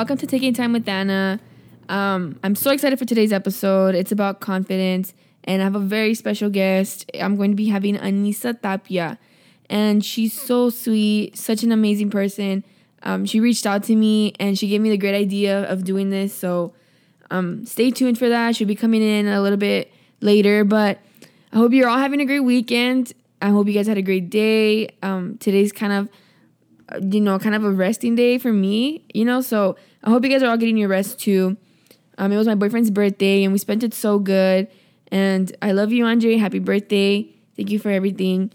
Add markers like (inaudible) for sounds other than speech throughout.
welcome to Taking Time with Anna. Um, I'm so excited for today's episode. It's about confidence, and I have a very special guest. I'm going to be having Anissa Tapia, and she's so sweet, such an amazing person. Um, she reached out to me and she gave me the great idea of doing this. So um, stay tuned for that. She'll be coming in a little bit later, but I hope you're all having a great weekend. I hope you guys had a great day. Um, today's kind of you know, kind of a resting day for me, you know. So I hope you guys are all getting your rest too. Um, it was my boyfriend's birthday and we spent it so good. And I love you, Andre. Happy birthday. Thank you for everything.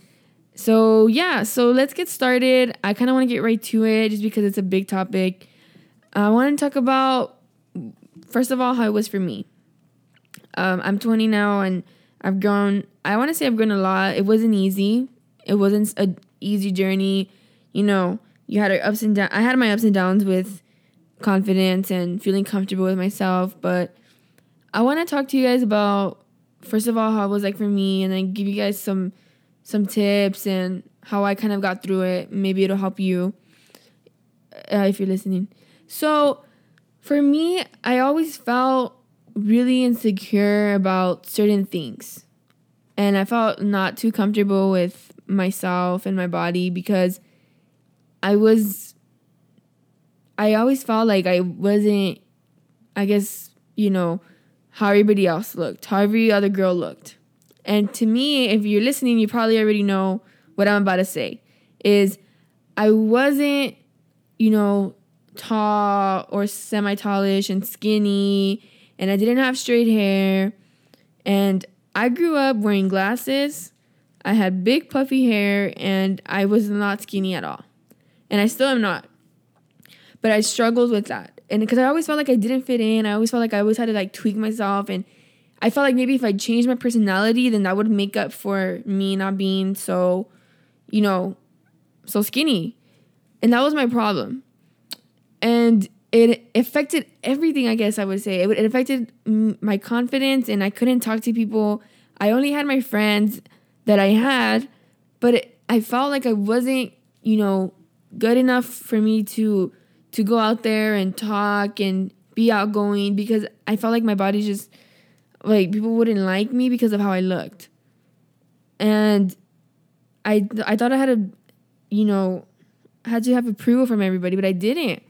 So yeah, so let's get started. I kind of want to get right to it just because it's a big topic. I want to talk about first of all how it was for me. Um, I'm 20 now and I've grown. I want to say I've grown a lot. It wasn't easy. It wasn't an easy journey. You know, you had ups and downs. I had my ups and downs with confidence and feeling comfortable with myself. But I want to talk to you guys about first of all how it was like for me, and then give you guys some some tips and how I kind of got through it. Maybe it'll help you uh, if you're listening. So for me, I always felt really insecure about certain things. And I felt not too comfortable with myself and my body because I was I always felt like I wasn't I guess, you know, how everybody else looked, how every other girl looked. And to me, if you're listening, you probably already know what I'm about to say. Is I wasn't, you know, tall or semi tallish and skinny, and I didn't have straight hair. And I grew up wearing glasses. I had big puffy hair, and I was not skinny at all and I still am not. But I struggled with that, and because I always felt like I didn't fit in, I always felt like I always had to like tweak myself, and I felt like maybe if I changed my personality, then that would make up for me not being so, you know, so skinny, and that was my problem, and it affected everything. I guess I would say. It, it affected my confidence, and I couldn't talk to people. I only had my friends that I had, but it, I felt like I wasn't, you know, good enough for me to to go out there and talk and be outgoing because I felt like my body just like people wouldn't like me because of how I looked. And I I thought I had to you know had to have approval from everybody, but I didn't.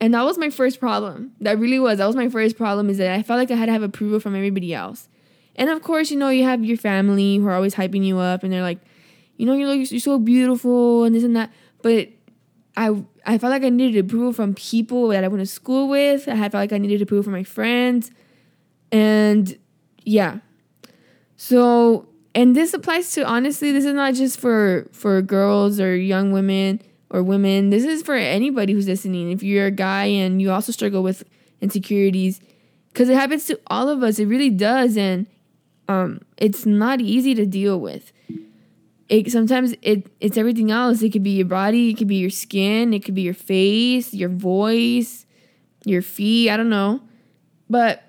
And that was my first problem. That really was. That was my first problem is that I felt like I had to have approval from everybody else. And of course, you know, you have your family who are always hyping you up and they're like, you know, you're you're so beautiful and this and that. But I I felt like I needed approval from people that I went to school with. I felt like I needed approval from my friends. And yeah. So and this applies to honestly, this is not just for for girls or young women or women. This is for anybody who's listening. If you're a guy and you also struggle with insecurities, because it happens to all of us. It really does, and um, it's not easy to deal with it sometimes it it's everything else. It could be your body, it could be your skin, it could be your face, your voice, your feet, I don't know. But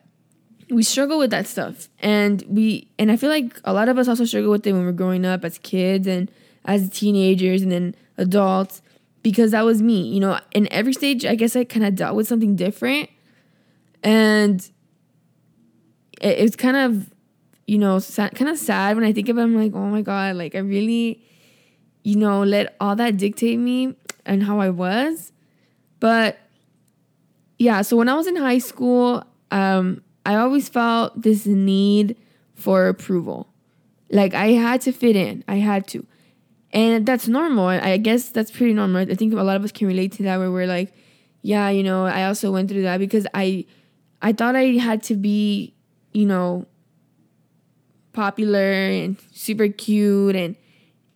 we struggle with that stuff. And we and I feel like a lot of us also struggle with it when we're growing up as kids and as teenagers and then adults because that was me. You know, in every stage I guess I kind of dealt with something different. And it, it's kind of you know, kind of sad when I think of it. I'm like, oh my God, like I really, you know, let all that dictate me and how I was. But yeah, so when I was in high school, um, I always felt this need for approval. Like I had to fit in, I had to. And that's normal. I guess that's pretty normal. I think a lot of us can relate to that where we're like, yeah, you know, I also went through that because I I thought I had to be, you know, popular and super cute and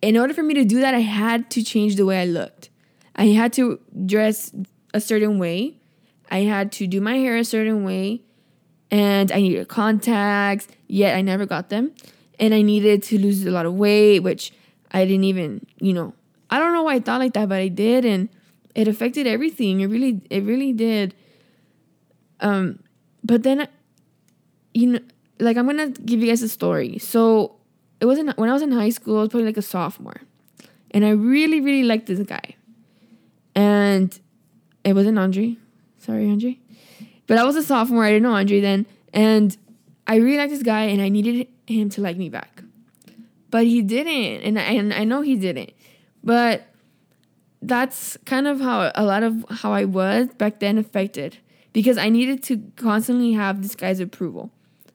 in order for me to do that I had to change the way I looked. I had to dress a certain way. I had to do my hair a certain way and I needed contacts, yet I never got them. And I needed to lose a lot of weight, which I didn't even, you know, I don't know why I thought like that, but I did and it affected everything. It really it really did. Um but then you know like I'm gonna give you guys a story. So it wasn't when I was in high school, I was probably like a sophomore. And I really, really liked this guy. And it wasn't Andre. Sorry, Andre. But I was a sophomore. I didn't know Andre then, and I really liked this guy, and I needed him to like me back, but he didn't, and I, and I know he didn't. But that's kind of how a lot of how I was back then affected because I needed to constantly have this guy's approval.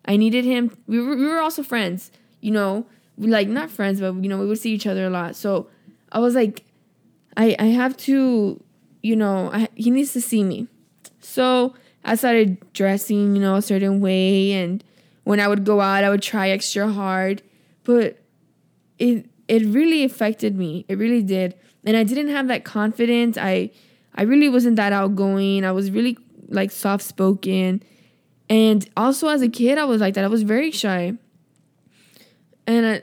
I needed him. We were, we were also friends, you know, we like not friends, but you know, we would see each other a lot. So I was like, I I have to, you know, I, he needs to see me. So I started dressing, you know, a certain way, and when I would go out, I would try extra hard, but it it really affected me. It really did, and I didn't have that confidence. I I really wasn't that outgoing. I was really like soft spoken, and also as a kid, I was like that. I was very shy, and I,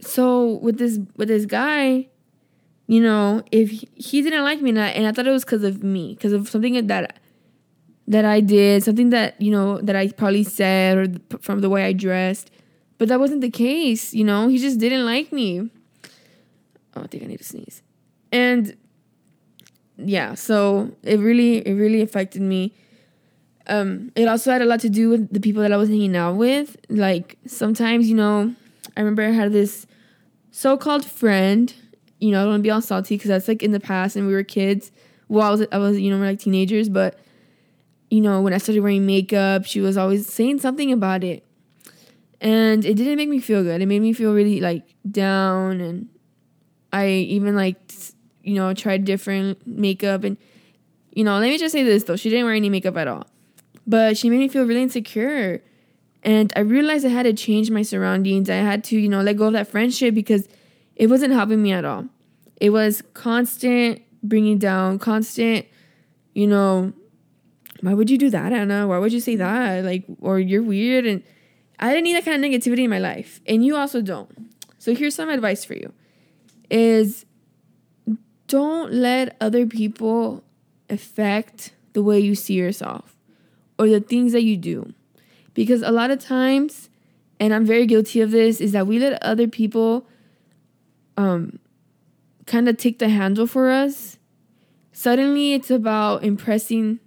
so with this with this guy, you know, if he, didn't like me, and I, and I thought it was because of me, because of something that that I did, something that you know that I probably said, or from the way I dressed, but that wasn't the case. You know, he just didn't like me. Oh, I think I need to sneeze, and yeah, so it really it really affected me. Um, it also had a lot to do with the people that I was hanging out with. Like sometimes, you know, I remember I had this so-called friend. You know, I don't want to be all salty because that's like in the past and we were kids. Well, I was, I was, you know, we're like teenagers, but you know, when I started wearing makeup, she was always saying something about it, and it didn't make me feel good. It made me feel really like down, and I even like, you know, tried different makeup, and you know, let me just say this though, she didn't wear any makeup at all, but she made me feel really insecure and I realized I had to change my surroundings. I had to, you know, let go of that friendship because it wasn't helping me at all. It was constant bringing down, constant, you know, why would you do that, Anna? Why would you say that? Like, or you're weird. And I didn't need that kind of negativity in my life. And you also don't. So here's some advice for you is don't let other people affect the way you see yourself or the things that you do because a lot of times, and I'm very guilty of this, is that we let other people um, kind of take the handle for us. Suddenly, it's about impressing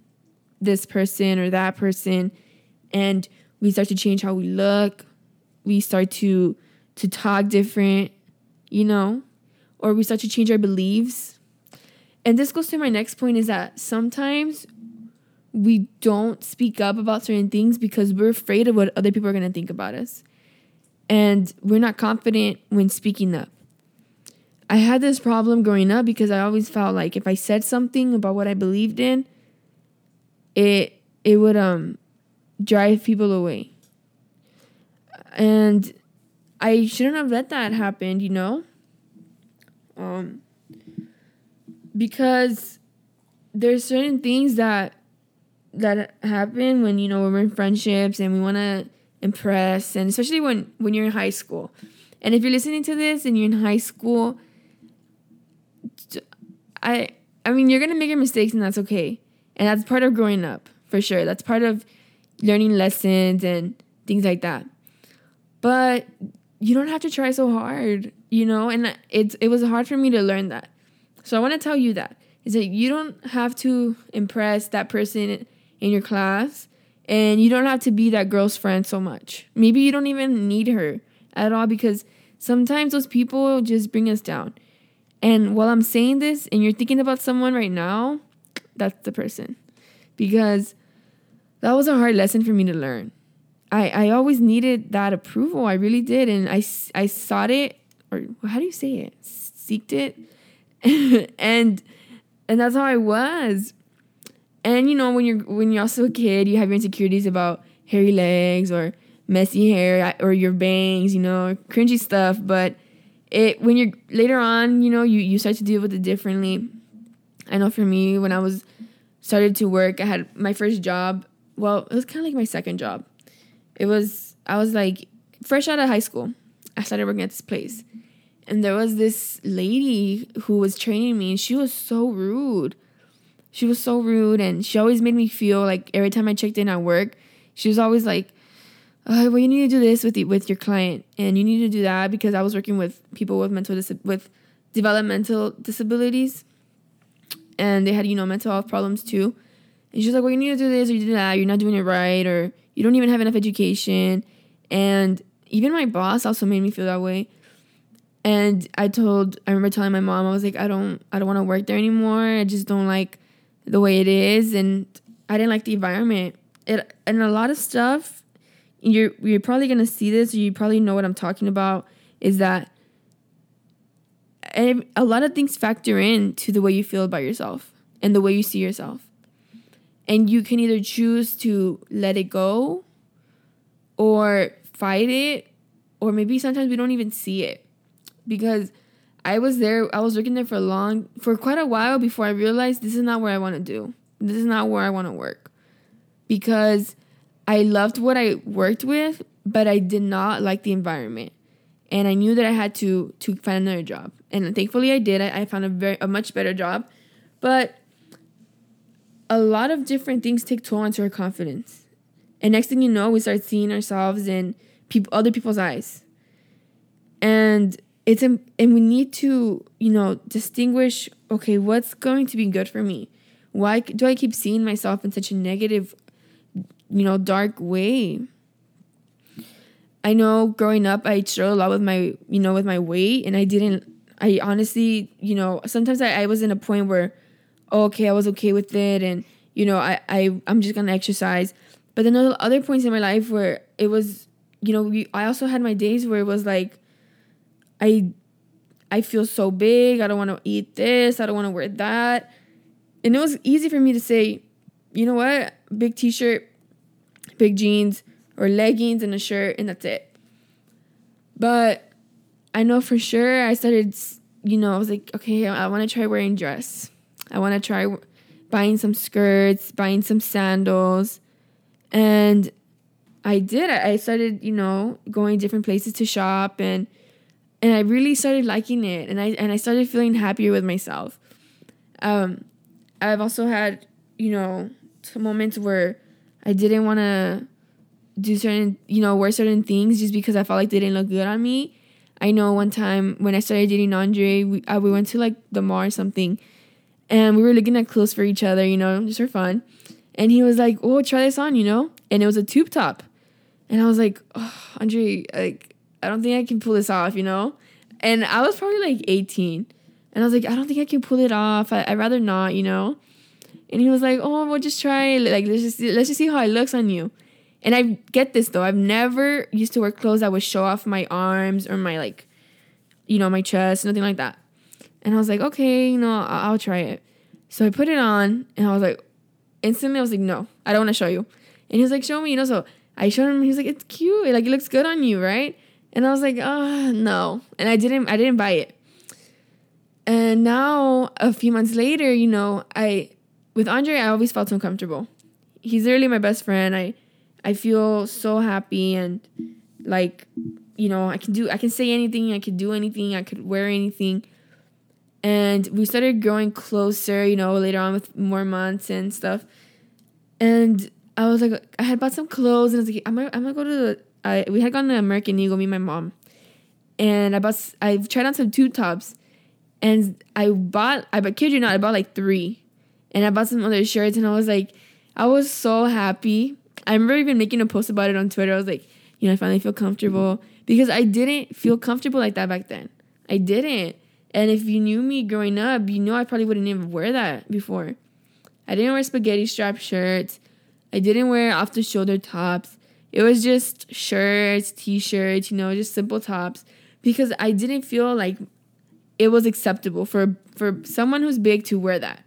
this person or that person, and we start to change how we look. We start to to talk different, you know, or we start to change our beliefs. And this goes to my next point is that sometimes we don't speak up about certain things because we're afraid of what other people are going to think about us. And we're not confident when speaking up. I had this problem growing up because I always felt like if I said something about what I believed in, it it would um drive people away. And I shouldn't have let that happen, you know? Um because there's certain things that that happen when you know we're in friendships and we want to impress and especially when when you're in high school. And if you're listening to this and you're in high school i i mean you're gonna make your mistakes and that's okay. And that's part of growing up for sure. That's part of learning lessons and things like that. But you don't have to try so hard you know? And it's it was hard for me to learn that. So i want to tell you that is that you don't have to impress that person in your class and you don't have to be that girl's friend so much. Maybe you don't even need her at all because sometimes those people just bring us down. And while I'm saying this and you're thinking about someone right now, that's the person. Because that was a hard lesson for me to learn. I, I always needed that approval. I really did. And I, I sought it, or how do you say it? Seeked it. (laughs) and and that's how I was. And you know, when you're when you're also a kid, you have your insecurities about hairy legs or messy hair or your bangs, you know, cringy stuff. But it when you're later on, you know, you you start to deal with it differently. I know for me, when I was started to work, I had my first job. Well, it was kind of like my second job. It was I was like fresh out of high school. I started working at this place, and there was this lady who was training me, and she was so rude she was so rude and she always made me feel like every time I checked in at work, she was always like, oh, well, you need to do this with the, with your client and you need to do that because I was working with people with mental dis- with developmental disabilities and they had you know mental health problems too And she's like, well, you need to do this or you do that. You're not doing it right, or you don't even have enough education. And even my boss also made me feel that way. And I told, I remember telling my mom, I was like, I don't, I don't want to work there anymore. I just don't like the way it is, and I didn't like the environment. It and a lot of stuff. You're you're probably gonna see this, you probably know what I'm talking about. Is that a lot of things factor in to the way you feel about yourself and the way you see yourself. And you can either choose to let it go or fight it, or maybe sometimes we don't even see it. Because I was there, I was working there for a long, for quite a while before I realized this is not where I want to do. This is not where I want to work. Because I loved what I worked with, but I did not like the environment. And I knew that I had to to find another job. And thankfully I did. I, I found a very a much better job. But a lot of different things take toll onto our confidence. And next thing you know, we start seeing ourselves in people other people's eyes. And it's and we need to, you know, distinguish okay, what's going to be good for me? Why do I keep seeing myself in such a negative, you know, dark way? I know growing up I struggled a lot with my, you know, with my weight and I didn't I honestly, you know, sometimes I, I was in a point where oh, okay, I was okay with it and you know, I, I I'm just gonna exercise. But then other points in my life where it was, you know, we, I also had my days where it was like, I, I feel so big. I don't want to eat this. I don't want to wear that. And it was easy for me to say, you know what, big t-shirt, big jeans, or leggings and a shirt, and that's it. But I know for sure I started, you know, I was like, okay, I want to try wearing dress. I want to try buying some skirts, buying some sandals. And I did. I started, you know, going different places to shop and and I really started liking it and I and I started feeling happier with myself. Um I've also had, you know, moments where I didn't want to do certain, you know, wear certain things just because I felt like they didn't look good on me. I know one time when I started dating Andre, we, uh, we went to like the mall or something and we were looking at clothes for each other, you know, just for fun. And he was like, "Oh, try this on," you know, and it was a tube top, and I was like, oh, "Andre, like, I don't think I can pull this off," you know. And I was probably like 18, and I was like, "I don't think I can pull it off. I, would rather not," you know. And he was like, "Oh, well, just try. Like, let's just let's just see how it looks on you." And I get this though. I've never used to wear clothes that would show off my arms or my like, you know, my chest, nothing like that. And I was like, okay, you know, I'll, I'll try it. So I put it on and I was like, instantly I was like, no, I don't want to show you. And he was like, show me, you know. So I showed him. He was like, it's cute. Like it looks good on you, right? And I was like, oh no. And I didn't. I didn't buy it. And now a few months later, you know, I with Andre, I always felt uncomfortable. He's literally my best friend. I I feel so happy and like you know I can do I can say anything. I could do anything. I could wear anything and we started growing closer you know later on with more months and stuff and i was like i had bought some clothes and i was like i'm gonna, I'm gonna go to the We had gone to american eagle me and my mom. And i bought i tried on some tube tops. And i bought i but kid you not i bought like three. And i bought some other shirts and i was like i was so happy. I remember even making a post about it on twitter. I was like you know i finally feel comfortable. Because i didn't feel comfortable like that back then. I didn't. And if you knew me growing up, you know I probably wouldn't even wear that before. I didn't wear spaghetti strap shirts. I didn't wear off the shoulder tops. It was just shirts, t shirts, you know, just simple tops because I didn't feel like it was acceptable for for someone who's big to wear that.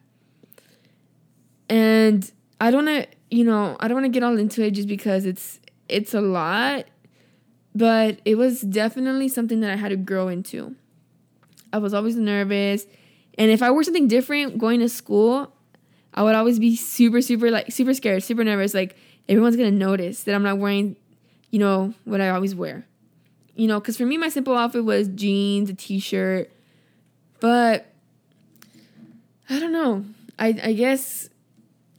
And I don't want to, you know, I don't want to get all into it just because it's it's a lot, but it was definitely something that I had to grow into. I was always nervous. And if I wore something different going to school, I would always be super, super, like, super scared, super nervous. Like, everyone's gonna notice that I'm not wearing, you know, what I always wear. You know, because for me, my simple outfit was jeans, a t shirt. But I don't know. I, I guess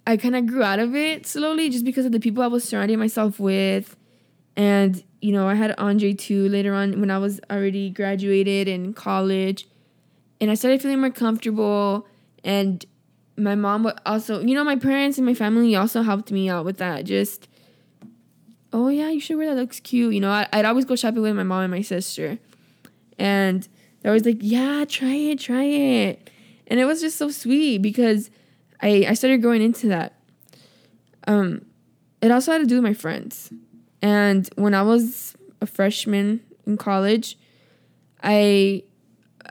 I kind of grew out of it slowly just because of the people I was surrounding myself with. And you know, I had Andre too later on when I was already graduated in college. And I started feeling more comfortable and my mom would also, you know, my parents and my family also helped me out with that. Just, oh yeah, you should wear that. Looks cute. You know, I, would always go shopping with my mom and my sister, and they're always like, yeah, try it, try it, and it was just so sweet because I I started growing into that. Um, it also had to do with my friends, and when I was a freshman in college, I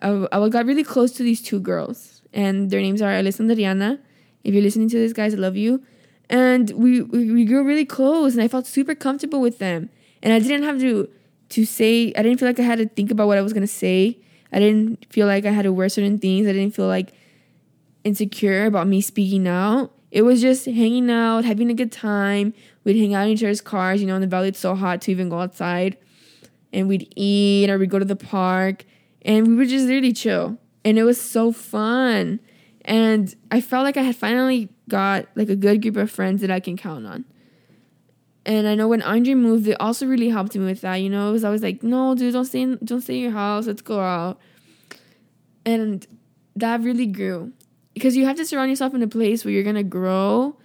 I, I got really close to these two girls, and their names are Alyssa and Dariana. If you're listening to this, guys, I love you. And we, we we grew really close, and I felt super comfortable with them. And I didn't have to to say. I didn't feel like I had to think about what I was gonna say. I didn't feel like I had to wear certain things. I didn't feel like insecure about me speaking out. It was just hanging out, having a good time. We'd hang out in each other's cars. You know, in the valley, it's so hot to even go outside. And we'd eat or we'd go to the park and we would just really chill. And it was so fun. And I felt like I had finally got like a good group of friends that I can count on. And I know when Andre moved, it also really helped me with that. You know, it was always like, no, dude, don't stay in, don't stay in your house. Let's go out. And that really grew because you have to surround yourself in a place where you're gonna grow,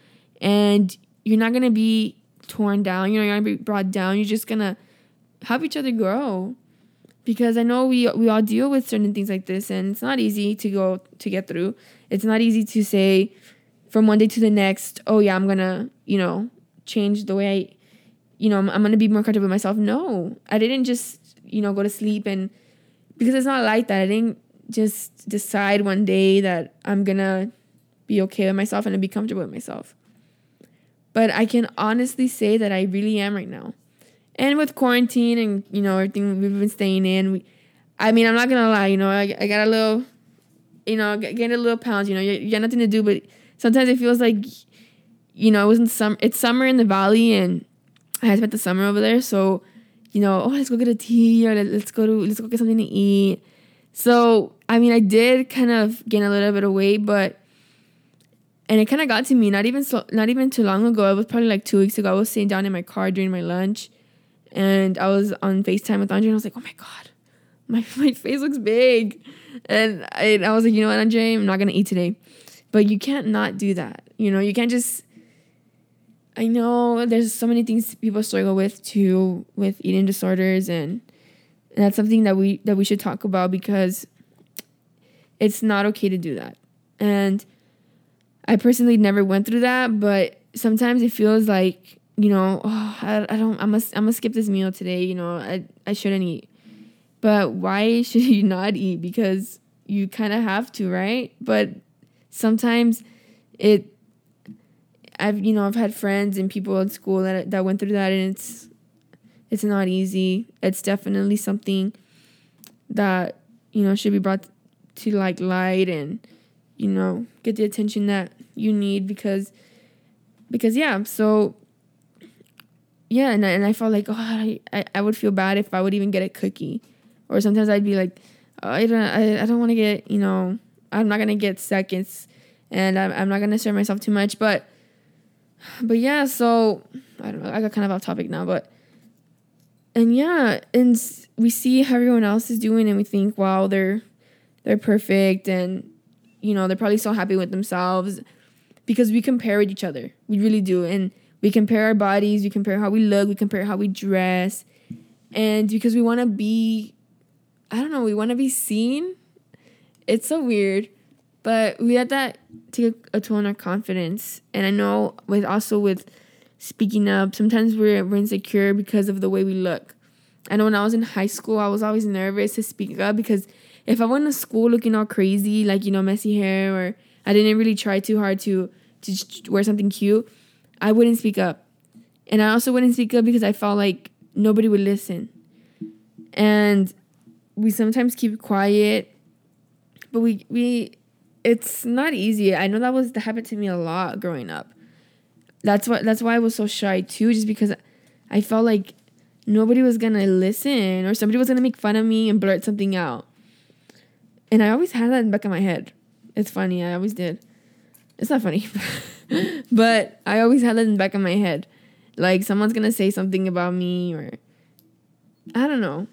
and you're not gonna be torn down. You know, you're not gonna be brought down. You're just gonna help each other grow because I know we we all deal with certain things like this, and it's not easy to go to get through. It's not easy to say from one day to the next, oh yeah, I'm gonna you know change the way I, you know, I'm, I'm gonna be more comfortable with myself. No, I didn't just you know go to sleep and because it's not like that. I didn't just decide one day that I'm gonna be okay with myself and be comfortable with myself. But I can honestly say that I really am right now and with quarantine and you know everything we've been staying in, we, I mean, I'm not gonna lie, you know, I, I got a little, you know, getting a little pounds. You know, you, you got nothing to do, but sometimes it feels like, you know, it wasn't summer. It's summer in the valley, and I spent the summer over there, so you know, oh, let's go get a tea or let's go to let's go get something to eat. So I mean, I did kind of gain a little bit of weight, but and it kind of got to me. Not even so, not even too long ago. It was probably like two weeks ago. I was sitting down in my car during my lunch, and I was on FaceTime with Andre and I was like, oh my God, my, (laughs) my face looks big. And I, I was like, you know what, Andre, I'm not going to eat today. But you can't not do that. You know, you can't just. I know there's so many things people struggle with too, with eating disorders, and, and that's something that we that we should talk about because it's not okay to do that. And I personally never went through that, but sometimes it feels like you know, oh, I, I don't, I must, I'm gonna skip this meal today. You know, I, I shouldn't eat. But why (laughs) should you not eat? Because you kind of have to, right? But sometimes it, I've, you know, I've had friends and people at school that that went through that, and it's, it's not easy. It's definitely something that you know should be brought to like light and you know get the attention that you need because because yeah so yeah, and I, and I felt like oh I, I would feel bad if I would even get a cookie, or sometimes I'd be like oh, I don't I, I don't want to get you know I'm not gonna get seconds, and I'm I'm not gonna serve myself too much, but but yeah, so I don't know I got kind of off topic now, but and yeah, and we see how everyone else is doing, and we think wow they're they're perfect, and you know they're probably so happy with themselves because we compare with each other, we really do, and we compare our bodies, we compare how we look, we compare how we dress. And because we want to be, I don't know, we want to be seen. It's so weird. But we had that take a toll on our confidence. And I know with also with speaking up, sometimes we're, we're insecure because of the way we look. I know when I was in high school, I was always nervous to speak up because if I went to school looking all crazy, like, you know, messy hair, or I didn't really try too hard to, to wear something cute, I wouldn't speak up. And I also wouldn't speak up because I felt like nobody would listen. And we sometimes keep quiet, but we we it's not easy. I know that was that happened to me a lot growing up. That's what that's why I was so shy too, just because I felt like nobody was gonna listen or somebody was gonna make fun of me and blurt something out. And I always had that in the back of my head. It's funny, I always did. It's not funny. (laughs) but I always had that in the back of my head. Like someone's gonna say something about me or I don't know.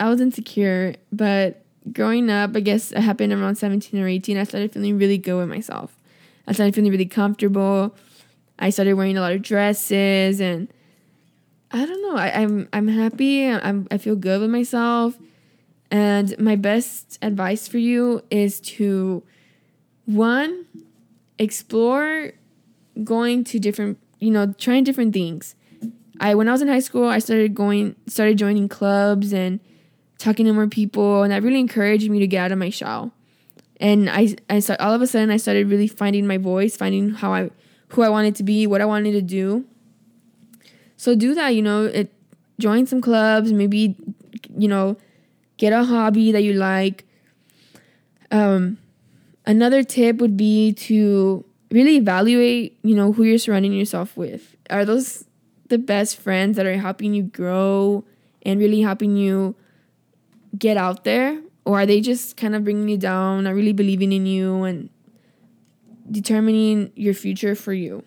I was insecure, but growing up, I guess it happened around 17 or 18, I started feeling really good with myself. I started feeling really comfortable. I started wearing a lot of dresses and I don't know. I, am I'm, I'm happy. I'm I feel good with myself. And my best advice for you is to one, explore going to different, you know, trying different things. I when I was in high school, I started going started joining clubs and talking to more people and that really encouraged me to get out of my shell. And I I start, all of a sudden I started really finding my voice, finding how I who I wanted to be, what I wanted to do. So do that, you know, it join some clubs, maybe you know, get a hobby that you like. Um another tip would be to really evaluate, you know, who you're surrounding yourself with. Are those the best friends that are helping you grow and really helping you get out there? Or are they just kind of bringing you down, not really believing in you and determining your future for you?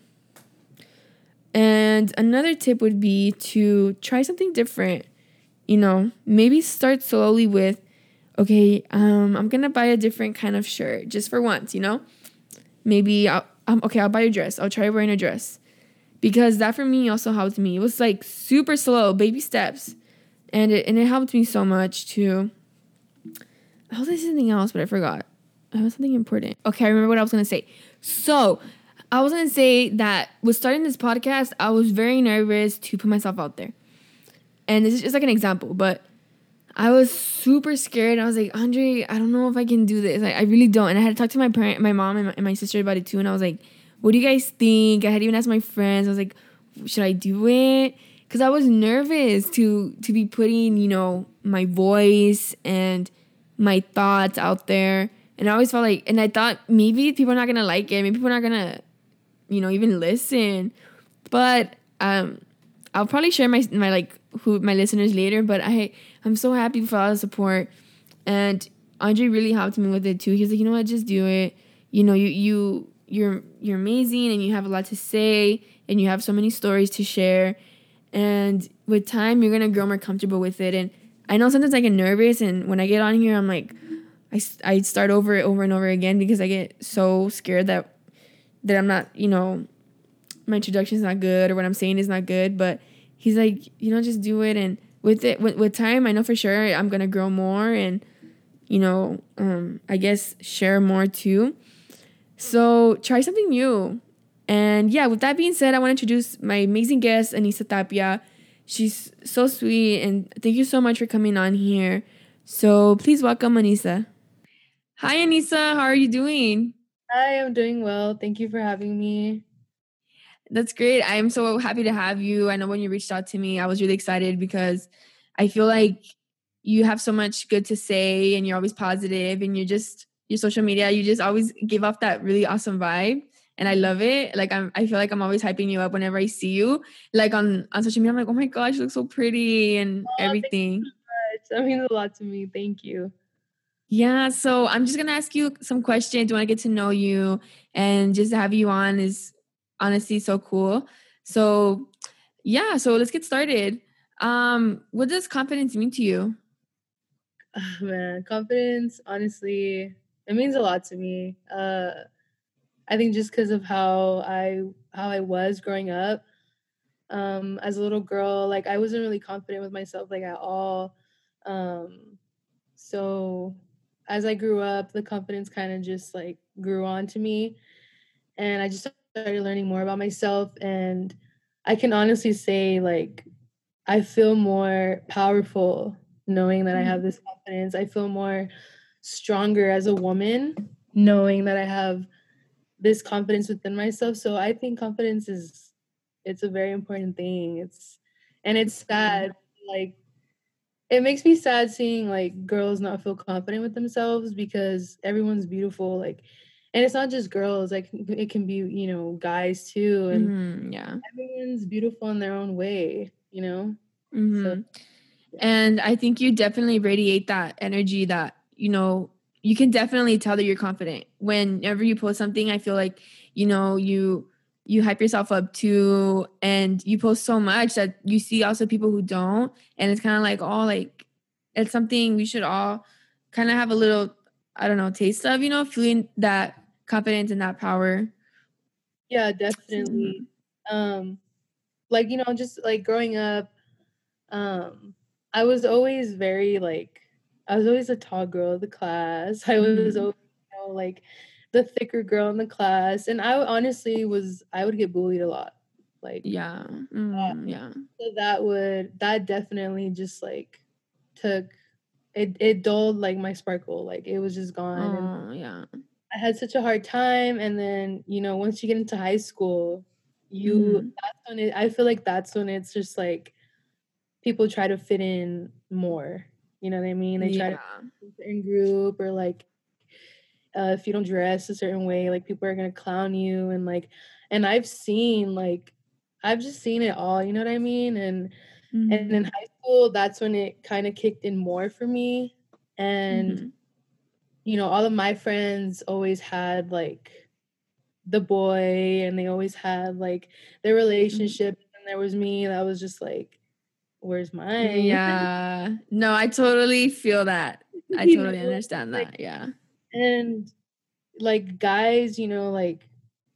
And another tip would be to try something different. You know, maybe start slowly with, okay, um, I'm gonna buy a different kind of shirt just for once, you know? Maybe I'll, um, okay, I'll buy a dress. I'll try wearing a dress because that for me also helped me. It was like super slow, baby steps, and it and it helped me so much too. I was saying something else, but I forgot. I was something important. Okay, I remember what I was gonna say. So I was gonna say that with starting this podcast, I was very nervous to put myself out there, and this is just like an example, but. I was super scared. I was like, Andre, I don't know if I can do this. Like, I really don't. And I had to talk to my parent, my mom, and my, and my sister about it too. And I was like, what do you guys think? I had even asked my friends. I was like, should I do it? Because I was nervous to to be putting, you know, my voice and my thoughts out there. And I always felt like, and I thought maybe people are not gonna like it. Maybe people are not gonna, you know, even listen. But um, I'll probably share my my like who my listeners later. But I I'm so happy for all the support, and Andre really helped me with it too. He's like, you know what, just do it. You know, you you you're you're amazing and you have a lot to say and you have so many stories to share. And with time you're gonna grow more comfortable with it. And i know sometimes i get nervous and when i get on here i'm like i, I start over it over and over again because i get so scared that that i'm not you know my introduction is not good or what i'm saying is not good. But he's like you know just do it. And with it with, with time i know for sure i'm gonna grow more and you know um, i guess share more too so try something new. And yeah, with that being said, I want to introduce my amazing guest, Anissa Tapia. She's so sweet, and thank you so much for coming on here. So please welcome Anissa. Hi, Anissa. How are you doing? Hi, I'm doing well. Thank you for having me. That's great. I'm so happy to have you. I know when you reached out to me, I was really excited because I feel like you have so much good to say and you're always positive and you're just your social media, you just always give off that really awesome vibe. And I love it. Like I'm I feel like I'm always hyping you up whenever I see you. Like on, on social media, I'm like, oh my gosh, you look so pretty and oh, everything. So that means a lot to me. Thank you. Yeah, so I'm just gonna ask you some questions. Want to get to know you, and just have you on is honestly so cool. So, yeah, so let's get started. Um, what does confidence mean to you? Oh, man, confidence, honestly, it means a lot to me. Uh, I think just because of how I how I was growing up um, as a little girl, like I wasn't really confident with myself like at all. Um, so as I grew up, the confidence kind of just like grew on to me, and I just started learning more about myself. And I can honestly say like I feel more powerful knowing that I have mm-hmm. this confidence. I feel more stronger as a woman knowing that I have this confidence within myself. So I think confidence is it's a very important thing. It's and it's sad like it makes me sad seeing like girls not feel confident with themselves because everyone's beautiful like and it's not just girls like it can be you know guys too and mm-hmm, yeah everyone's beautiful in their own way you know mm-hmm. so, and i think you definitely radiate that energy that you know, you can definitely tell that you're confident. Whenever you post something, I feel like, you know, you you hype yourself up too and you post so much that you see also people who don't and it's kind of like oh like it's something we should all kind of have a little i don't know taste of you know feeling that confidence and that power Yeah, definitely. Mm-hmm. Um, like you know, just like growing up, um, I was always very like I was always a tall girl of the class. (laughs) I was mm-hmm. always, you know, like the thicker girl in the class, and I honestly was I would get bullied a lot. Like yeah, mm, yeah. So that would that definitely just like took it. It dulled like my sparkle. Like it was just gone. Oh yeah. I had such a hard time, and then you know once you get into high school, you mm. that's when it. I feel like that's when it's just like people try to fit in more. You know what I mean? They yeah. try to in group or like uh, if you don't dress a certain way, like people are gonna clown you and like and I've seen like I've just seen it all, you know what I mean? And mm-hmm. and in high school, that's when it kind of kicked in more for me. And mm-hmm. You know, all of my friends always had like the boy and they always had like their mm-hmm. relationship and there was me that was just like where's mine? Yeah. No, I totally feel that. (laughs) I totally know? understand that. Like, yeah. And like guys, you know, like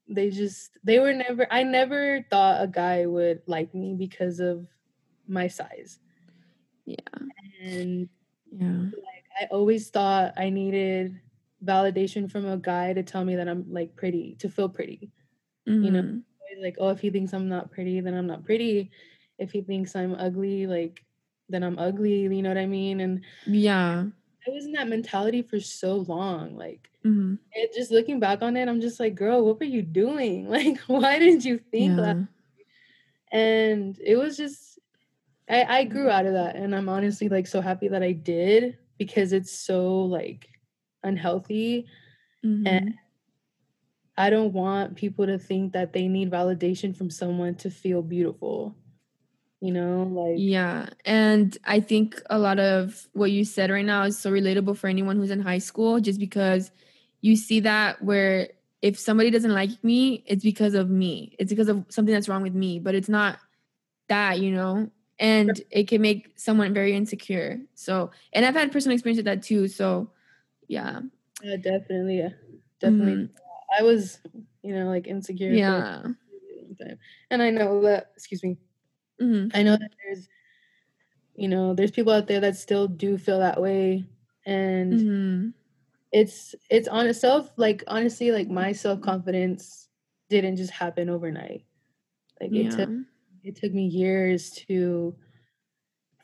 they just they were never I never thought a guy would like me because of my size. Yeah. And yeah. Like I always thought I needed validation from a guy to tell me that I'm like pretty, to feel pretty. Mm-hmm. You know, mm-hmm. like, oh, if he thinks I'm not pretty, then I'm not pretty if he thinks I'm ugly, like then I'm ugly, you know what I mean? And yeah. I was in that mentality for so long. Like mm-hmm. it just looking back on it, I'm just like, girl, what were you doing? (laughs) Like, why didn't you think yeah. that? And it was just I, I grew out of that and I'm honestly like so happy that I did because it's so like unhealthy. Mm-hmm. And I don't want people to think that they need validation from someone to feel beautiful you know like yeah and i think a lot of what you said right now is so relatable for anyone who's in high school just because you see that where if somebody doesn't like me it's because of me it's because of something that's wrong with me but it's not that you know and it can make someone very insecure so and i've had personal experience with that too so yeah yeah definitely yeah definitely mm-hmm. i was you know like insecure yeah and i know that excuse me Mm-hmm. I know that there's, you know, there's people out there that still do feel that way, and mm-hmm. it's it's on itself. Like honestly, like my self confidence didn't just happen overnight. Like it yeah. took it took me years to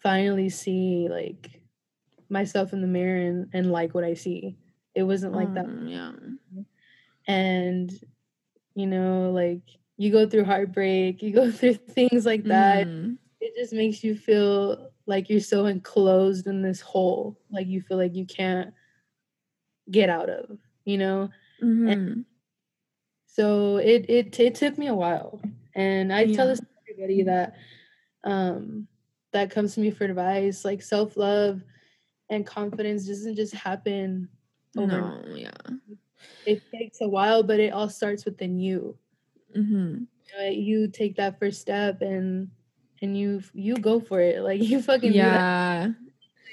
finally see like myself in the mirror and, and like what I see. It wasn't like that. Mm, yeah. And you know, like you go through heartbreak, you go (laughs) through things like that. Mm. It just makes you feel like you're so enclosed in this hole, like you feel like you can't get out of, you know? Mm-hmm. so it, it it took me a while. And I yeah. tell this everybody that um that comes to me for advice, like self-love and confidence doesn't just happen overnight. No, yeah. It takes a while, but it all starts within you. Mm-hmm. You take that first step and and you you go for it. (laughs) Like you fucking yeah,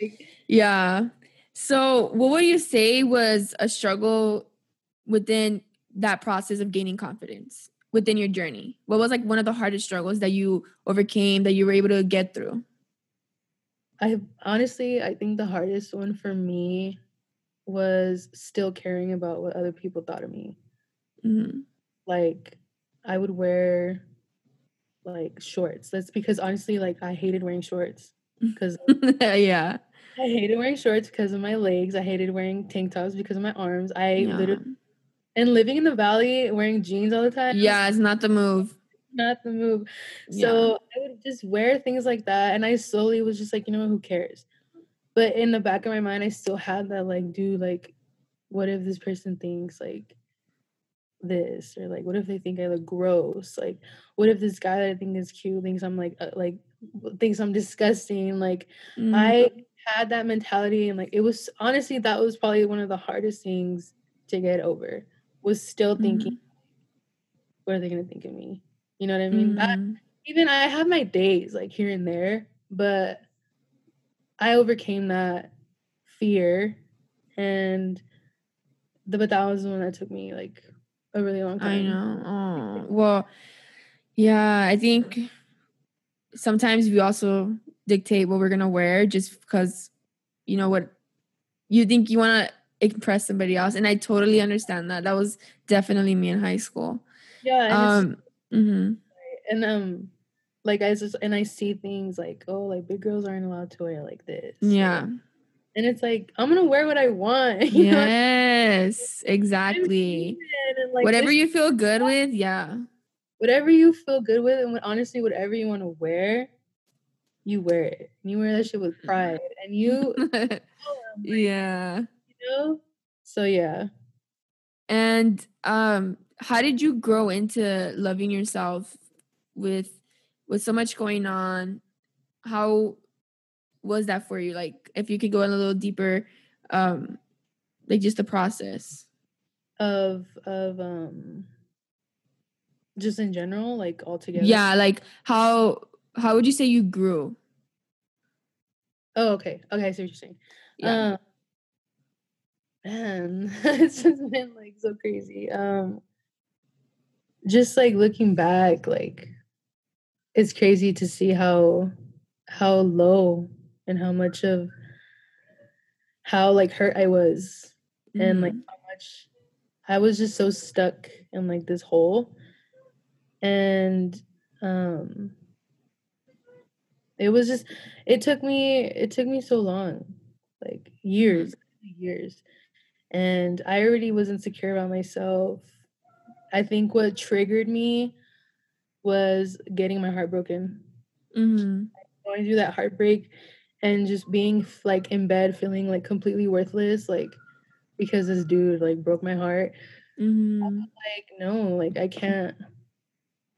like, yeah. So, what would you say was a struggle within that process of gaining confidence within your journey? What was like one of the hardest struggles that you overcame that you were able to get through? I honestly, I think the hardest one for me was still caring about what other people thought of me. Mm-hmm. Like, I would wear like shorts. That's because honestly, like I hated wearing shorts (laughs) because yeah, I hated wearing shorts because of my legs. I hated wearing tank tops because of my arms. I yeah. literally and living in the valley wearing jeans all the time. Yeah, it's not the move. Not the move. So yeah. I would just wear things like that, and I slowly was just like, you know what, who cares? But in the back of my mind, I still had that like, dude, like, what if this person thinks like this or like what if they think i look gross like what if this guy that i think is cute thinks i'm like uh, like thinks i'm disgusting like mm-hmm. i had that mentality and like it was honestly that was probably one of the hardest things to get over was still thinking mm-hmm. what are they going to think of me you know what i mean mm-hmm. even i have my days like here and there but i overcame that fear and the but that was the one that took me like a really long time. I know. Oh, well, yeah, I think sometimes we also dictate what we're gonna wear just because you know what you think you want to impress somebody else, and I totally understand that. That was definitely me in high school. Yeah. And Um. mhm. and um like I just and I see things like, oh, like big girls aren't allowed to wear like this. Yeah. And it's like, I'm gonna wear what I want. (laughs) You know? Yes. Exactly. And, like, Whatever you feel good with. Yeah. whatever you feel good with, and honestly, whatever you want to wear, you wear it. You wear that shit with pride, and you, (laughs) (laughs) yeah. Know. So yeah, And um how did you grow into loving yourself with with so much going on? How was that for you? Like if you could go in a little deeper um like just the process. of of um, just in general, like altogether. Yeah, like how how would you say you grew? Oh, okay. Okay, I see what you're saying. Yeah. Um, man, (laughs) it's just been like so crazy. Um, just like looking back, like it's crazy to see how how low and how much of how like hurt I was and like Mhm. how much I was just so stuck in like this hole. And um it was just it took me it took me so long. Like years, years. And I already was insecure about myself. I think what triggered me was getting my heart broken. Mhm. Going through that heartbreak and just being like in bed feeling like completely worthless like because this dude like broke my heart Mhm. like no like i can't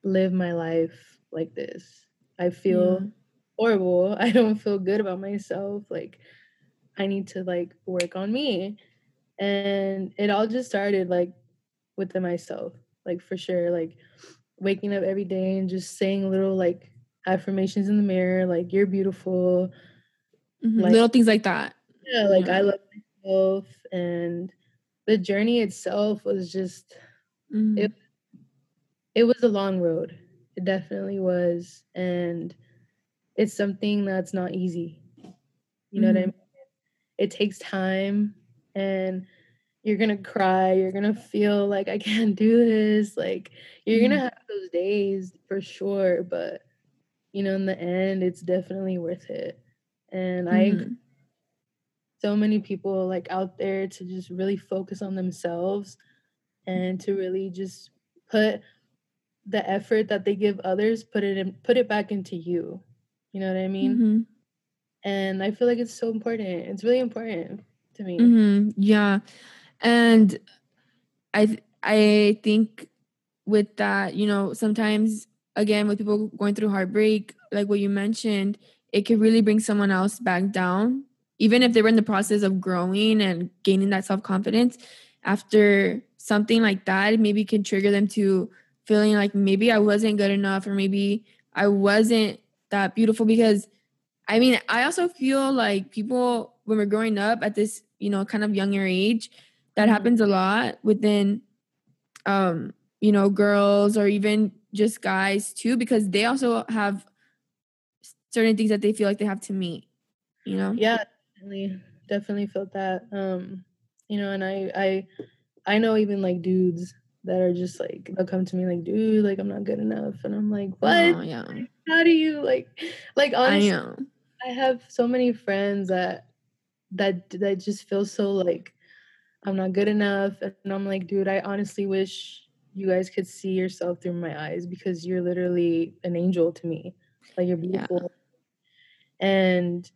live my life like this i feel Yeah. horrible (laughs) i don't feel good about myself like i need to like work on me and it all just started like within myself like for sure like waking up every day and just saying little like affirmations in the mirror like you're beautiful Mhm. Like- Little things like that. yeah like Yeah. i love myself and the journey itself was just Mhm. it was a long road it definitely was and it's something that's not easy you know what i Mhm. mean it takes time and you're gonna cry you're gonna feel like i can't do this like you're gonna Mhm. have those days for sure but you know in the end it's definitely worth it and i encourage Mhm. so many people like out there to just really focus on themselves and to really just put the effort that they give others put it in put it back into you you know what i mean Mhm. and i feel like it's so important it's really important to me Mhm. Yeah. And I th- I think with that, you know, sometimes again with people going through heartbreak, like what you mentioned, it could really bring someone else back down. Even if they were in the process of growing and gaining that self-confidence, after something like that, maybe can trigger them to feeling like maybe I wasn't good enough or maybe I wasn't that beautiful because I mean, I also feel like people when we're growing up at this, you know, kind of younger age, that Mhm. happens a lot within um, you know, girls or even just guys too because they also have certain things that they feel like they have to meet, you know? yeah definitely definitely felt that um you know and i i i know even like dudes that are just like they'll come to me like dude like i'm not good enough and i'm like what Oh, yeah. how do you like like I honestly know. I have so many friends that that that just feels so like I'm not good enough and I'm like dude I honestly wish you guys could see yourself through my eyes because you're literally an angel to me like you're Yeah. beautiful and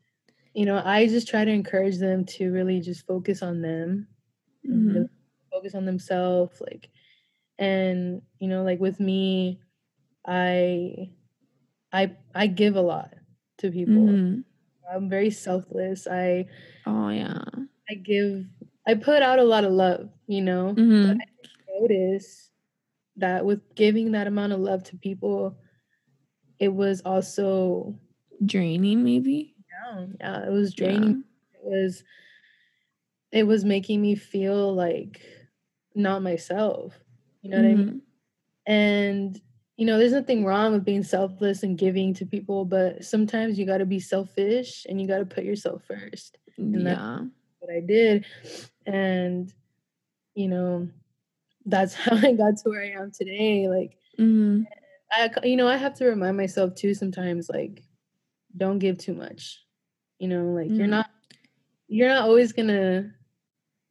you know I just try to encourage them to really just focus on them Mhm. really focus on themselves like and you know like with me I I I give a lot to people Mhm. I'm very selfless. I Oh, yeah. I give I put out a lot of love, you know. Mhm. Notice that with giving that amount of love to people, it was also Draining, maybe? down. Yeah, it was draining. Yeah. It was it was making me feel like not myself. You know mm-hmm. what I mean? Mm-hmm. And you know, there's nothing wrong with being selfless and giving to people, but sometimes you got to be selfish and you got to put yourself first. And yeah. that's what I did. And, you know, that's (laughs) how I got to where I am today. Like, mm-hmm. I, you know, I have to remind myself too sometimes, like, don't give too much. You know, like mm-hmm. you're not, you're not always gonna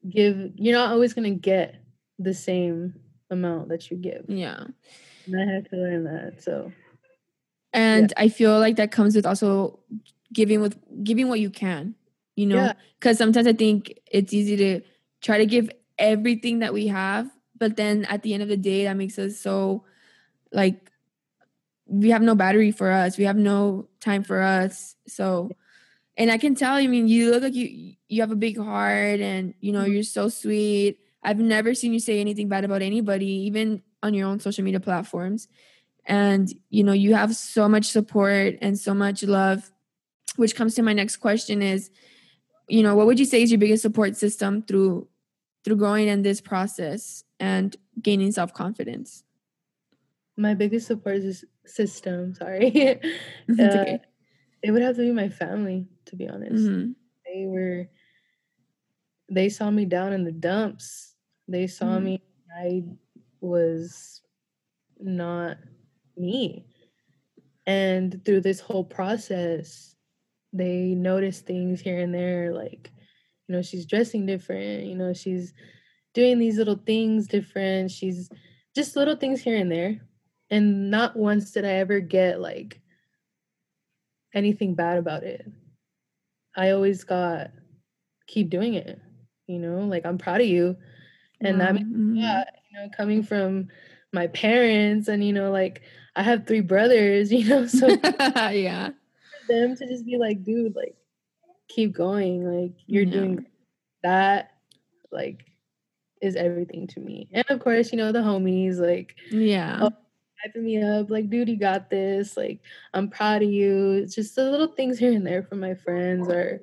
give. You're not always gonna get the same amount that you give. Yeah. I had to learn that. So. And yeah. I feel like that comes with also giving with giving what you can, you know, because yeah. sometimes I think it's easy to try to give everything that we have, but then at the end of the day, that makes us so like we have no battery for us. We have no time for us. So, and I can tell. I mean, you look like you you have a big heart, and you know mm-hmm. you're so sweet. I've never seen you say anything bad about anybody, even on your own social media platforms. And you know you have so much support and so much love. Which comes to my next question is, you know, what would you say is your biggest support system through through growing in this process and gaining self confidence? My biggest support is system. Sorry, (laughs) uh, (laughs) okay. it would have to be my family. To be honest, mm-hmm. they were. They saw me down in the dumps. They saw mm-hmm. me. I was not me, and through this whole process, they noticed things here and there, like you know she's dressing different. You know she's doing these little things different. She's just little things here and there and not once did I ever get like anything bad about it. I always got keep doing it, you know, like I'm proud of you. And that means mm-hmm. yeah, you know, coming from my parents and you know, like I have three brothers, (laughs) you know, so (laughs) yeah. them to just be like, dude, like keep going, like you're yeah. doing that, like is everything to me. And of course, you know, the homies, like yeah. Oh, hyping me up, like, dude, you got this. Like, I'm proud of you. It's just the little things here and there from my friends are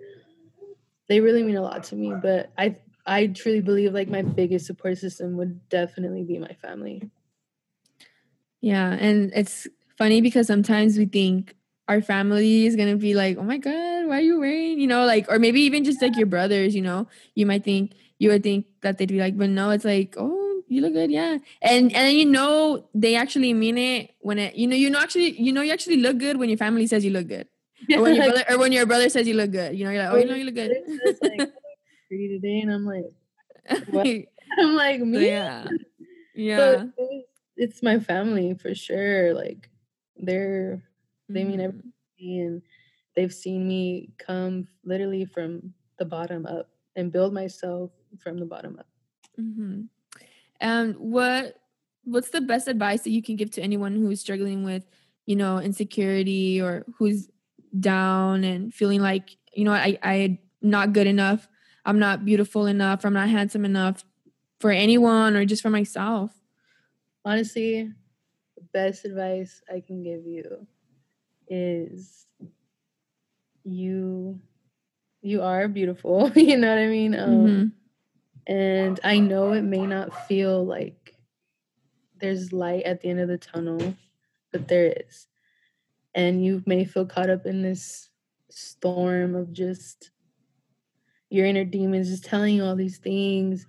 they really mean a lot to me. But I I truly believe like my biggest support system would definitely be my family. Yeah, and it's funny because sometimes we think our family is gonna be like, "Oh my god, why are you wearing?" You know, like, or maybe even just like your brothers. You know, you might think you would think that they'd be like, but no, it's like, oh, you look good, yeah. And and you know they actually mean it when it you know you know actually you know you actually look good when your family says you look good. Or when your (laughs) brother or when your brother says you look good. You know, you're like, oh, you know you look good. (laughs) Today, and I'm like, what? (laughs) (laughs) I'm like me. Yeah, (laughs) yeah. it's my family for sure. Like they're they mean mm-hmm. everything, and they've seen me come literally from the bottom up and build myself from the bottom up. Mm-hmm. And what what's the best advice that you can give to anyone who's struggling with, you know, insecurity or who's down and feeling like, you know, I I'm not good enough, I'm not beautiful enough, I'm not handsome enough for anyone or just for myself? Honestly, the best advice I can give you is you you are beautiful (laughs) you know what i mean um, mm-hmm. And I know it may not feel like there's light at the end of the tunnel, but there is. And you may feel caught up in this storm of just your inner demons just telling you all these things.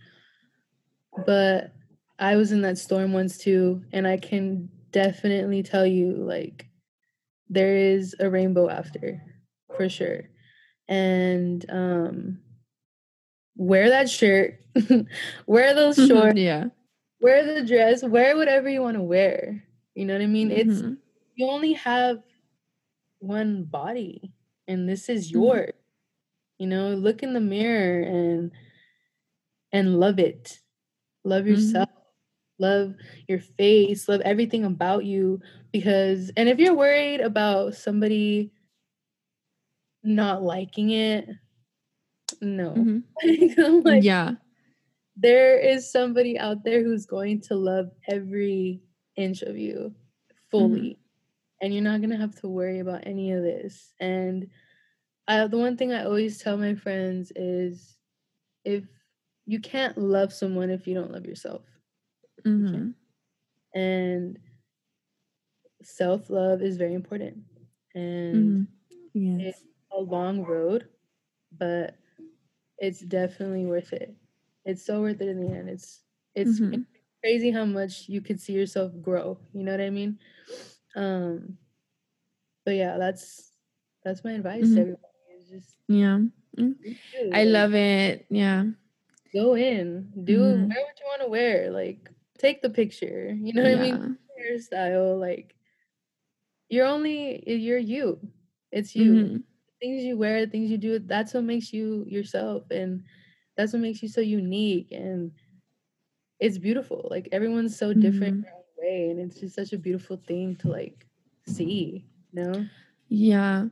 But I was in that storm once too, and I can definitely tell you like there is a rainbow after for sure. And um wear that shirt, (laughs) wear those shorts, yeah, wear the dress, wear whatever you want to wear. You know what I mean? Mm-hmm. It's you only have one body, and this is mm-hmm. yours. Mm-hmm. You know, look in the mirror and and love it. Love mm-hmm. yourself. Mm-hmm. Love your face, love everything about you because and if you're worried about somebody not liking it, no. (laughs) Mm-hmm. like, yeah. There is somebody out there who's going to love every inch of you fully. Mm-hmm. And you're not going to have to worry about any of this. And I, the one thing I always tell my friends is if you can't love someone if you don't love yourself. Mm-hmm. and self-love is very important and Mm-hmm. Yes. it's a long road but it's definitely worth it it's so worth it in the end it's it's Mhm. crazy how much you could see yourself grow you know what i mean um but yeah that's that's my advice Mhm. To everybody is just Yeah. Mm. I love it. Yeah. go in do Mhm. wear what you want to wear like take the picture you know what i mean Yeah. hairstyle like you're only you're you it's you Mhm. things you wear things you do that's what makes you yourself and that's what makes you so unique and it's beautiful like everyone's so different in Mhm. their own way and it's just such a beautiful thing to like see you know Yeah.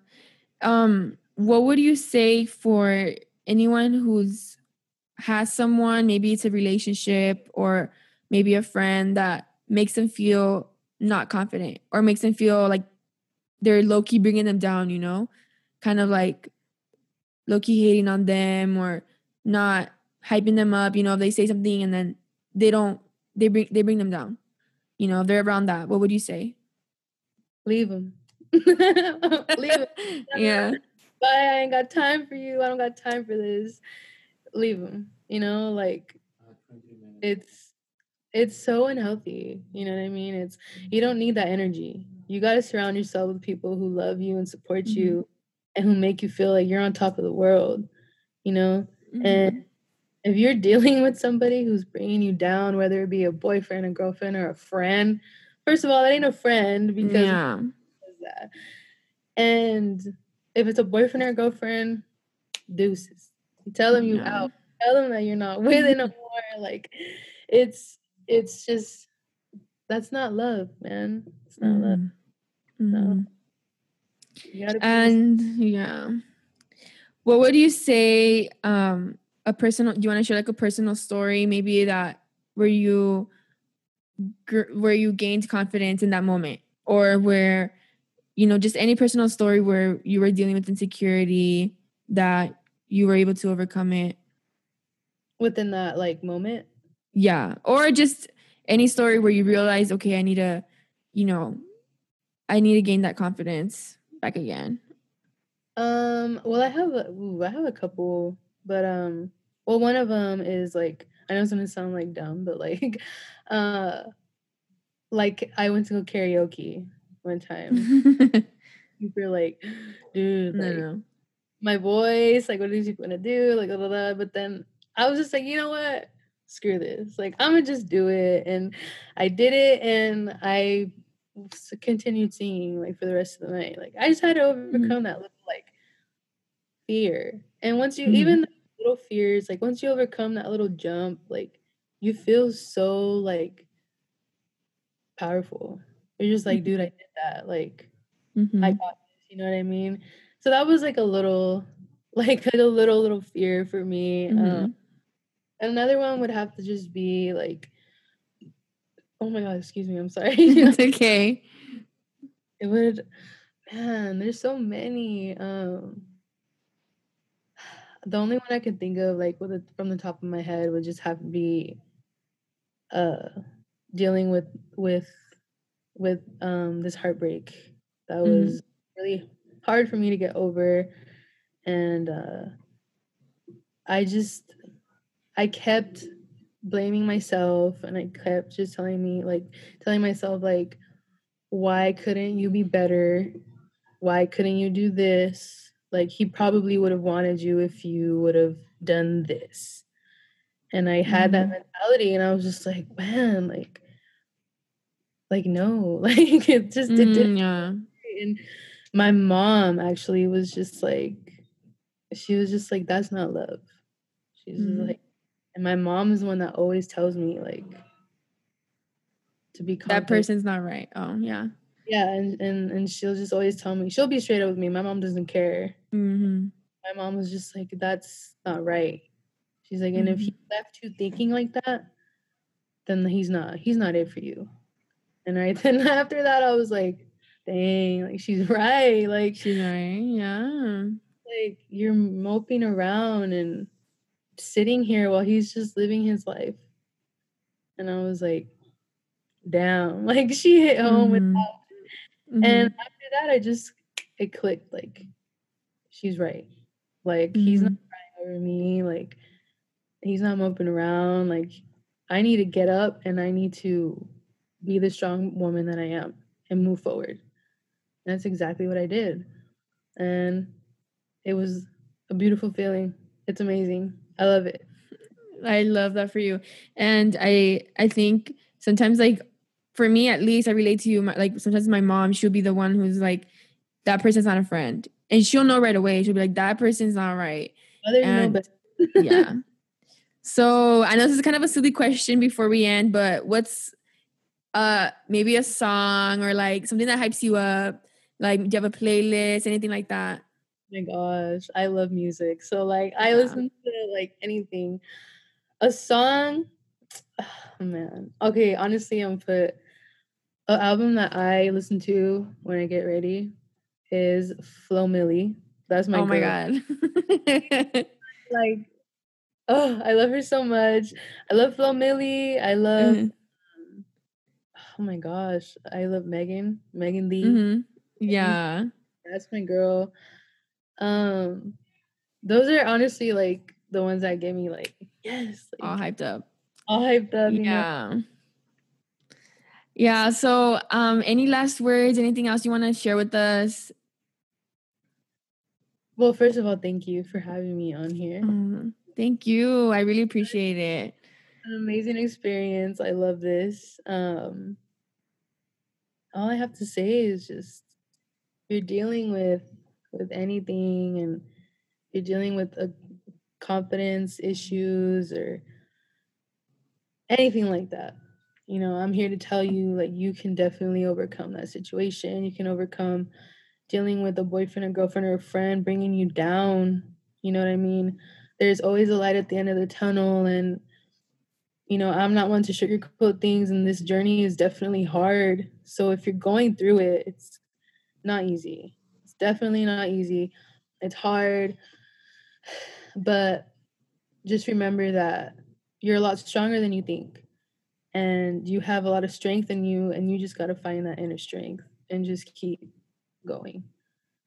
Um, what would you say for anyone who's has someone, maybe it's a relationship or maybe a friend that makes them feel not confident or makes them feel like they're low key bringing them down, you know? Kind of like low key hating on them or not hyping them up, you know, if they say something and then they don't they bring they bring them down. You know, if they're around that, what would you say? leave them (laughs) leave 'em. (laughs) yeah. Bye i ain't got time for you i don't got time for this leave them you know like it's it's so unhealthy you know what i mean it's you don't need that energy you got to surround yourself with people who love you and support Mhm. you and who make you feel like you're on top of the world you know Mhm. and if you're (laughs) dealing with somebody who's bringing you down whether it be a boyfriend a girlfriend or a friend first of all that ain't a friend because yeah. that. And if it's a boyfriend or girlfriend, deuces. Tell them you Yeah. out. Tell them that you're not (laughs) with it no more. Like it's it's just that's not love, man. It's not love. Mhm. No. Mhm. You gotta And yeah. What would you say um a personal do you want to share like a personal story maybe that where you where you gained confidence in that moment or where you know just any personal story where you were dealing with insecurity that you were able to overcome it? Within that like moment. yeah or just any story where you realize okay i need to you know i need to gain that confidence back again. Um, well, I have a, ooh, I have a couple, but um, well, one of them is like I know it's gonna sound like dumb, but like, (laughs) uh, like I went to go karaoke one time. (laughs) Super like, dude, no like no my voice, like what are these people gonna do? Like, blah, blah, blah. but then I was just like, you know what? Screw this. Like, I'm gonna just do it, and I did it, and I continued singing like for the rest of the night. Like, I just had to overcome that little like fear, and once you Mhm. even the little fears, like once you overcome that little jump, like you feel so like powerful. You're just like, dude, I did that. Like, I Mhm. got this, you know what I mean? So that was like a little, like, (laughs) like a little little fear for me. Um, Mhm. another one would have to just be like, oh my god, excuse me, I'm sorry. (laughs) it's (laughs) okay it would, man. There's so many. Um, (sighs) the only one I could think of, like, with it from the top of my head, would just have to be, uh, dealing with with with um this heartbreak. That Mhm. was really hard for me to get over. And uh i just i kept blaming myself and i kept just telling me like telling myself like why couldn't you be better? Why couldn't you do this? Like he probably would have wanted you if you would have done this. And i had that Mhm. mentality and i was just like man like like no (laughs) like it just it didn't Mm, yeah. and my mom actually was just like she was just like that's not love. She's Mhm. like and my mom is the one that always tells me like to be that person's not right. Oh yeah. Yeah and, and and she'll just always tell me she'll be straight up with me. My mom doesn't care. Hmm my mom was just like that's not right. She's like and if he left you thinking like that then he's not he's not it for you and right (laughs) then after that i was like dang like she's right like she's right yeah like you're moping around and sitting here while he's just living his life. And I was like, damn, (laughs) like she hit home with Mhm. that. Mhm. And after that, I just it clicked. Like she's right. Like he's not Mhm. crying over me. Like he's not moping around. Like I need to get up and I need to be the strong woman that I am and move forward. And that's exactly what I did. And it was a beautiful feeling. It's amazing. I love it. I love that for you. And I I think sometimes like for me at least I relate to you my, like sometimes my mom she'll be the one who's like that person's not a friend. And she'll know right away. She'll be like that person's not right. Others know And- best. Yeah. so, I know this is kind of a silly question before we end, but what's uh maybe a song or like something that hypes you up? Like do you have a playlist, anything like that? my gosh, I love music. So like I Yeah. listen to like anything. A song, (sighs) oh, man. Okay, honestly, I'm put an album that I listen to when I get ready is Flo Milli. That's my oh my girl. god. (laughs) Like, oh, I love her so much. I love Flo Milli. I love. Mhm. Oh my gosh, I love Megan. Megan Lee. Mhm. Yeah. That's my girl. Um, those are honestly like the ones that get me like yes, like, All hyped up. all hyped up. you know? Yeah. Yeah. So, um, any last words? Anything else you want to share with us? Well, first of all, thank you for having me on here. Um, thank you. I really appreciate it. An amazing experience. I love this. Um, all I have to say is just you're dealing with with anything, and you're dealing with a confidence issues or anything like that. You know, I'm here to tell you like you can definitely overcome that situation. You can overcome dealing with a boyfriend, a girlfriend, or a friend bringing you down. You know what I mean? There's always a light at the end of the tunnel, and you know, I'm not one to sugarcoat things, and this journey is definitely hard. So if you're going through it, it's not easy. It's definitely not easy. It's hard, (sighs) but just remember that you're a lot stronger than you think, and you have a lot of strength in you, and you just got to find that inner strength and just keep going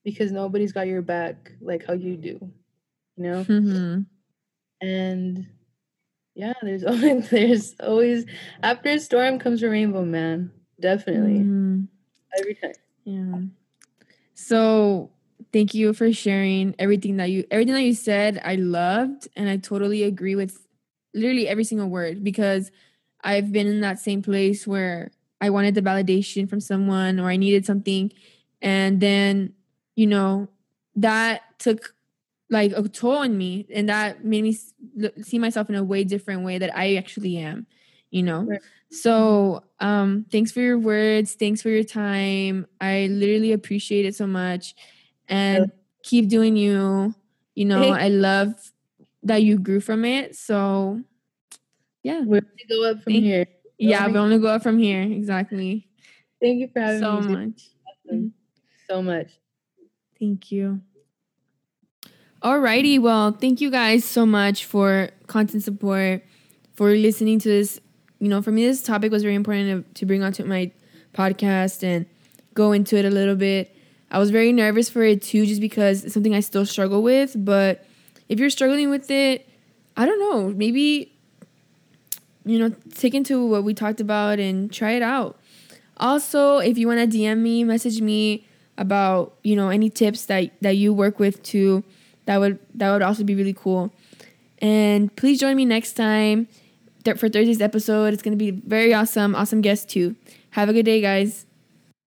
because nobody's got your back like how you do, you know? Mhm. and yeah there's (laughs) always there's always after a storm comes a rainbow man definitely Mhm. every time Yeah. So thank you for sharing everything that you everything that you said. I loved and I totally agree with literally every single word because I've been in that same place where I wanted the validation from someone or I needed something and then you know that took like a toll on me and that made me see myself in a way different way that I actually am, you know. Right. So, um, thanks for your words. Thanks for your time. I literally appreciate it so much. And keep doing you. You know, Thank- I love that you grew from it. So, yeah. we're gonna go up from Thank- here Yeah, thank- we only go up from here. Exactly. thank you for having So me much. Awesome. so much Thank you. Alrighty, well, thank you guys so much for constant support, for listening to this. You know, for me, this topic was very important to, to bring onto my podcast and go into it a little bit. I was very nervous for it too, just because it's something I still struggle with. But if you're struggling with it, I don't know, maybe, you know, take into what we talked about and try it out. Also, if you want to DM me, message me about you know any tips that that you work with too that would that would also be really cool. And please join me next time for thursday's episode. It's going to be very awesome awesome guest too. Have a good day guys